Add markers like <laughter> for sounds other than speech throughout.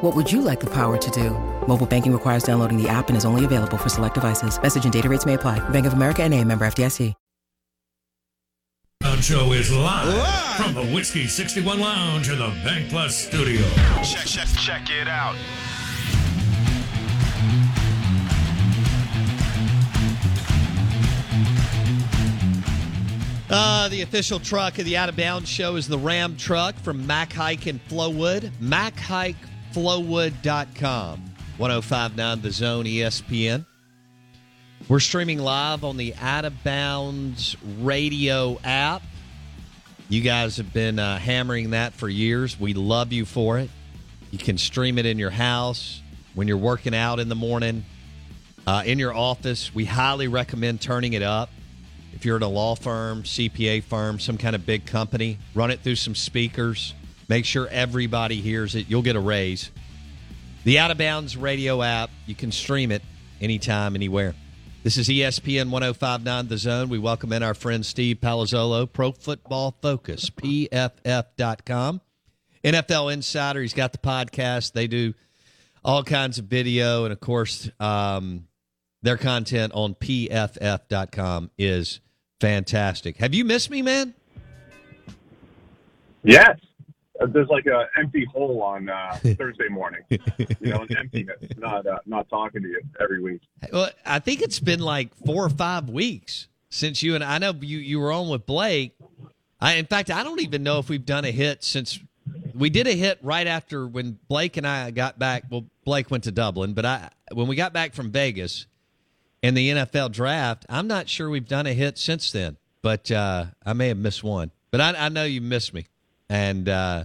What would you like the power to do? Mobile banking requires downloading the app and is only available for select devices. Message and data rates may apply. Bank of America and a member FDIC. Show is live, live, from the Whiskey 61 Lounge in the Bank Plus studio. Check, check, check it out. Uh, the official truck of the Out of Bounds show is the Ram truck from Mac Haik in Flowood. MacHikeFlowwood.com. 1059 The Zone ESPN. We're streaming live on the Out of Bounds radio app. You guys have been uh, hammering that for years. We love you for it. You can stream it in your house when you're working out in the morning, uh, in your office. We highly recommend turning it up. If you're at a law firm, CPA firm, some kind of big company, run it through some speakers. Make sure everybody hears it. You'll get a raise. The Out of Bounds radio app, you can stream it anytime, anywhere. This is ESPN 1059 The Zone. We welcome in our friend Steve Palazzolo, Pro Football Focus, PFF.com. NFL Insider, he's got the podcast. They do all kinds of video. And of course, um, their content on PFF.com is fantastic. Have you missed me, man? Yes. Uh, There's like a empty hole on uh, <laughs> Thursday morning. You know, an emptiness. Not uh, not talking to you every week. Well, I think it's been like four or five weeks since you and I know you, you were on with Blake. I, in fact, I don't even know if we've done a hit since we did a hit right after when Blake and I got back. Well, Blake went to Dublin, but I when we got back from Vegas and the NFL draft, I'm not sure we've done a hit since then. But uh, I may have missed one. But I, I know you missed me, and uh,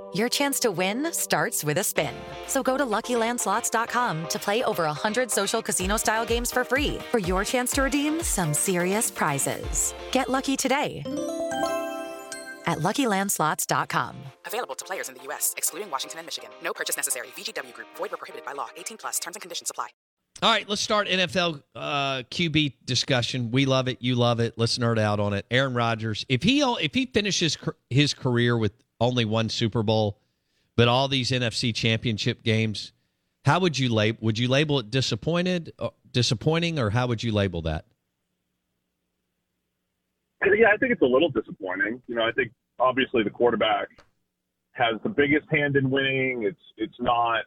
your chance to win starts with a spin. So go to luckylandslots.com to play over 100 social casino style games for free for your chance to redeem some serious prizes. Get lucky today at luckylandslots.com. Available to players in the U.S., excluding Washington and Michigan. No purchase necessary. VGW Group. Void where prohibited by law. 18 plus. Terms and conditions apply. All right, let's start NFL uh, QB discussion. We love it, you love it. Let's nerd out on it. Aaron Rodgers, if he if he finishes his career with only one Super Bowl, but all these NFC Championship games, how would you label? Would you label it disappointed, uh, disappointing, or how would you label that? Yeah, I think it's a little disappointing. You know, I think obviously the quarterback has the biggest hand in winning. It's it's not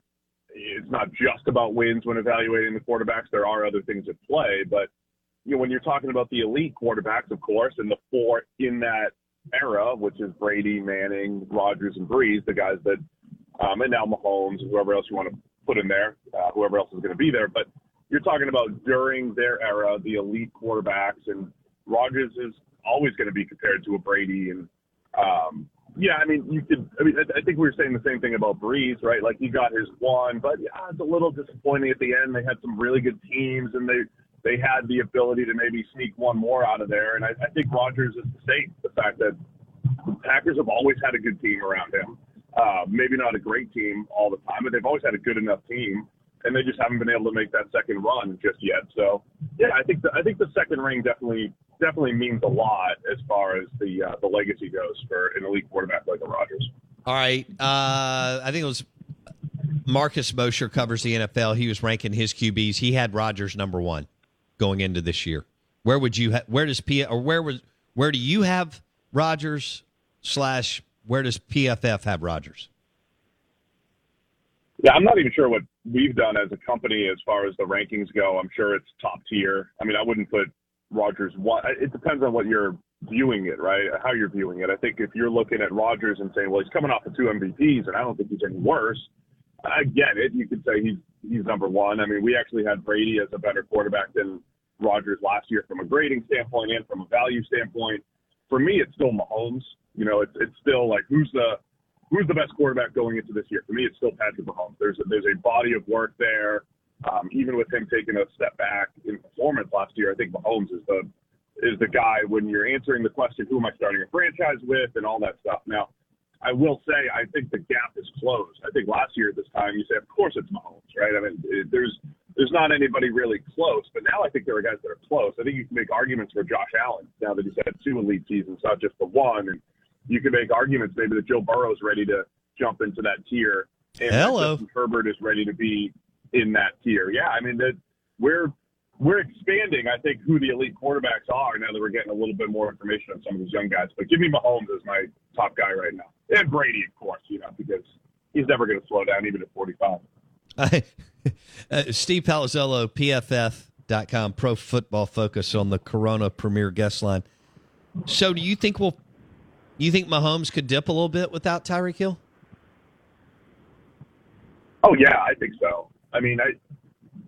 it's not just about wins when evaluating the quarterbacks. There are other things at play, but you know when you're talking about the elite quarterbacks, of course, and the four in that era, which is Brady, Manning, Rodgers, and Brees, the guys that, um, and now Mahomes whoever else you want to put in there, uh, whoever else is going to be there. But you're talking about during their era, the elite quarterbacks, and Rodgers is always going to be compared to a Brady. And um, yeah, I mean, you could. I mean, I, think we were saying the same thing about Brees, right? Like he got his one, but yeah, it's a little disappointing at the end. They had some really good teams, and they they had the ability to maybe sneak one more out of there. And I, I think Rodgers is the same. The fact that the Packers have always had a good team around him. Uh, maybe not a great team all the time, but they've always had a good enough team, and they just haven't been able to make that second run just yet. So, yeah, I think the, I think the second ring definitely definitely means a lot as far as the uh, the legacy goes for an elite quarterback like a Rodgers. All right, uh, I think it was Marcus Mosher covers the NFL. He was ranking his QBs. He had Rodgers number one going into this year. Where would you? Ha- where does P or where was where do you have Rodgers? slash where does PFF have Rodgers? Yeah, I'm not even sure what we've done as a company as far as the rankings go. I'm sure it's top tier. I mean, I wouldn't put Rodgers one. It depends on what you're viewing it, right? How you're viewing it. I think if you're looking at Rodgers and saying, well, he's coming off of two MVPs, and I don't think he's any worse. I get it. You could say he's he's number one. I mean, we actually had Brady as a better quarterback than Rodgers last year from a grading standpoint and from a value standpoint. For me, it's still Mahomes. You know, it's it's still like who's the who's the best quarterback going into this year? For me, it's still Patrick Mahomes. There's a, there's a body of work there. Um, even with him taking a step back in performance last year, I think Mahomes is the is the guy when you're answering the question, who am I starting a franchise with, and all that stuff. Now, I will say, I think the gap is closed. I think last year at this time, you say, of course it's Mahomes, right? I mean, it, there's there's not anybody really close, but now I think there are guys that are close. I think you can make arguments for Josh Allen now that he's had two elite seasons, not just the one, and you can make arguments maybe that Joe Burrow is ready to jump into that tier, and Hello. Herbert is ready to be in that tier. Yeah, I mean that we're we're expanding. I think who the elite quarterbacks are now that we're getting a little bit more information on some of these young guys. But give me Mahomes as my top guy right now, and Brady, of course, you know, because he's never going to slow down even at 45. <laughs> uh, Steve Palazzolo, PFF.com, Pro Football Focus on the Corona Premier Guest Line. So, do you think we'll, you think Mahomes could dip a little bit without Tyreek Hill? Oh yeah, I think so. I mean, I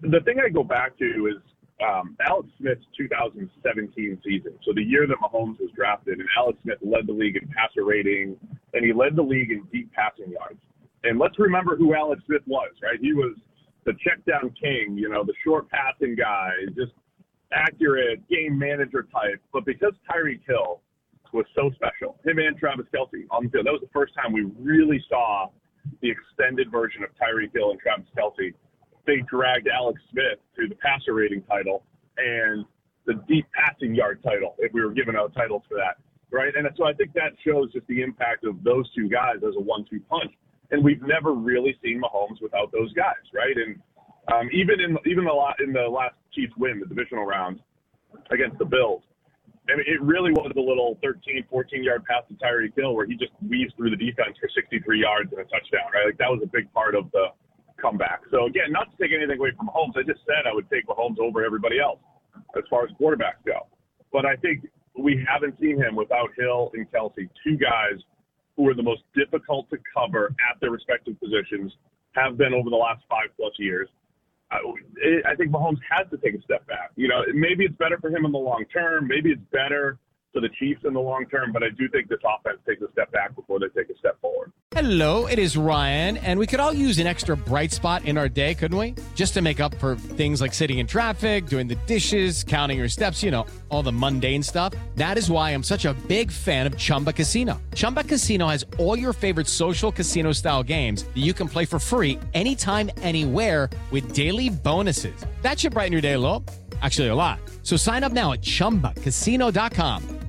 the thing I go back to is um, Alex Smith's 2017 season. So the year that Mahomes was drafted, and Alex Smith led the league in passer rating, and he led the league in deep passing yards. And let's remember who Alex Smith was, right? He was the check down king, you know, the short passing guy, just accurate game manager type. But because Tyreek Hill was so special, him and Travis Kelce on the field, that was the first time we really saw the extended version of Tyreek Hill and Travis Kelce. They dragged Alex Smith to the passer rating title and the deep passing yard title, if we were giving out titles for that, right? And so I think that shows just the impact of those two guys as a one-two punch. And we've never really seen Mahomes without those guys, right? And um, even in even the lot in the last Chiefs win, the divisional round against the Bills, I mean, it really was a little 13, 14 yard pass to Tyreek Hill where he just weaves through the defense for 63 yards and a touchdown, right? Like that was a big part of the comeback. So again, not to take anything away from Mahomes, I just said I would take Mahomes over everybody else as far as quarterbacks go. But I think we haven't seen him without Hill and Kelce, two guys who are the most difficult to cover at their respective positions, have been over the last five plus years. I, I think Mahomes has to take a step back. You know, maybe it's better for him in the long term. Maybe it's better for the Chiefs in the long term, but I do think this offense takes a step back before they take a step forward. Hello, it is Ryan, and we could all use an extra bright spot in our day, couldn't we? Just to make up for things like sitting in traffic, doing the dishes, counting your steps, you know, all the mundane stuff. That is why I'm such a big fan of Chumba Casino. Chumba Casino has all your favorite social casino style games that you can play for free anytime, anywhere with daily bonuses. That should brighten your day a little. Actually, a lot. So sign up now at chumbacasino.com.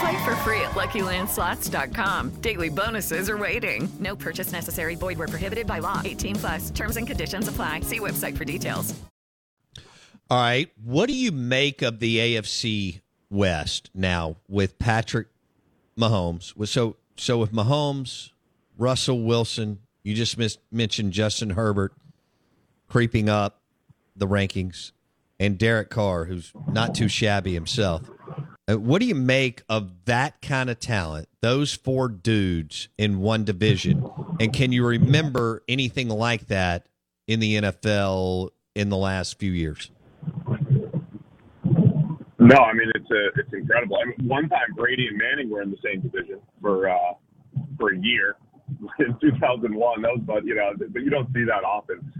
Play for free at LuckyLandSlots.com. Daily bonuses are waiting. No purchase necessary. Void where prohibited by law. 18 plus. Terms and conditions apply. See website for details. All right. What do you make of the AFC West now with Patrick Mahomes? So, so with Mahomes, Russell Wilson, you just mentioned Justin Herbert creeping up the rankings, and Derek Carr, who's not too shabby himself. Uh, What do you make of that kind of talent, those four dudes in one division? And can you remember anything like that in the NFL in the last few years? No, I mean it's a, it's incredible. I mean, one time Brady and Manning were in the same division for uh, for a year <laughs> in 2001. That was, but you know, but you don't see that often.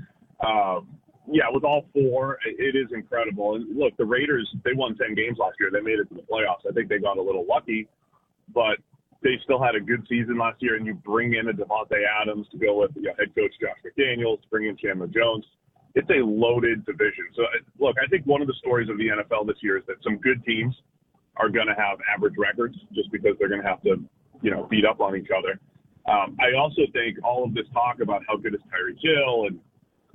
Um, yeah, with all four, it- is incredible. And look, the Raiders they won 10 games last year. They made it to the playoffs. I think they got a little lucky, but they still had a good season last year. And you bring in a Davante Adams to go with you know, head coach Josh McDaniels, bring in Chandler Jones it's a loaded division. So, look, I think one of the stories of the NFL this year is that some good teams are going to have average records just because they're going to have to, you know, beat up on each other. Um, I also think all of this talk about how good is Tyreek Hill and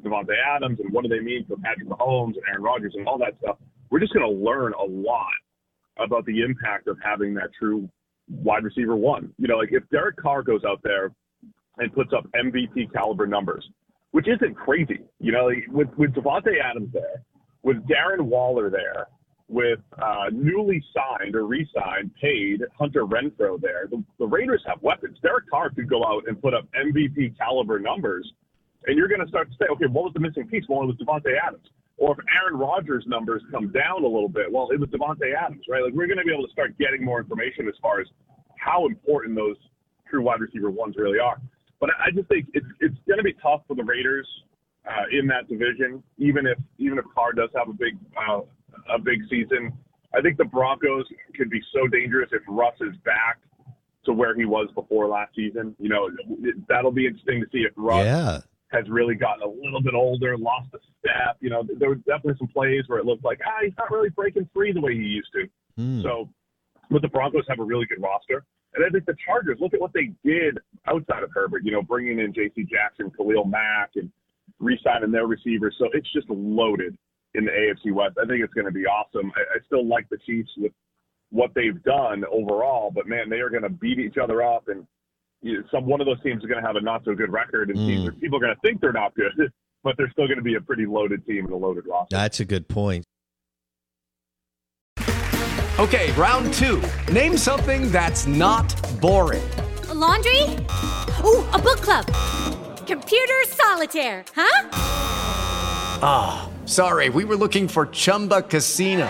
Davante Adams and what do they mean for Patrick Mahomes and Aaron Rodgers and all that stuff, we're just going to learn a lot about the impact of having that true wide receiver one. You know, like if Derek Carr goes out there and puts up MVP caliber numbers, which isn't crazy. You know, like with with Davante Adams there, with Darren Waller there, with uh, newly signed or re-signed, paid Hunter Renfrow there, the, the Raiders have weapons. Derek Carr could go out and put up MVP caliber numbers, and you're going to start to say, okay, what was the missing piece? Well, it was Davante Adams. Or if Aaron Rodgers' numbers come down a little bit, well, it was Davante Adams, right? Like we're going to be able to start getting more information as far as how important those true wide receiver ones really are. But I just think it's it's going to be tough for the Raiders uh, in that division, even if even if Carr does have a big uh, a big season. I think the Broncos could be so dangerous if Russ is back to where he was before last season. You know, that'll be interesting to see if Russ Yeah. Has really gotten a little bit older, lost a step. You know, there were definitely some plays where it looked like ah, he's not really breaking free the way he used to. Hmm. So, but the Broncos have a really good roster. And I think the Chargers, look at what they did outside of Herbert, you know, bringing in J.C. Jackson, Khalil Mack, and re-signing their receivers. So it's just loaded in the AFC West. I think it's going to be awesome. I, I still like the Chiefs with what they've done overall, but man, they are going to beat each other up. And you some one of those teams is going to have a not so good record, and teams, people are going to think they're not good, <laughs> but they're still going to be a pretty loaded team and a loaded roster. That's a good point. Okay, round two. Name something that's not boring. A laundry? Ooh, a book club. Computer solitaire, huh? Ah, sorry, we were looking for Chumba Casino.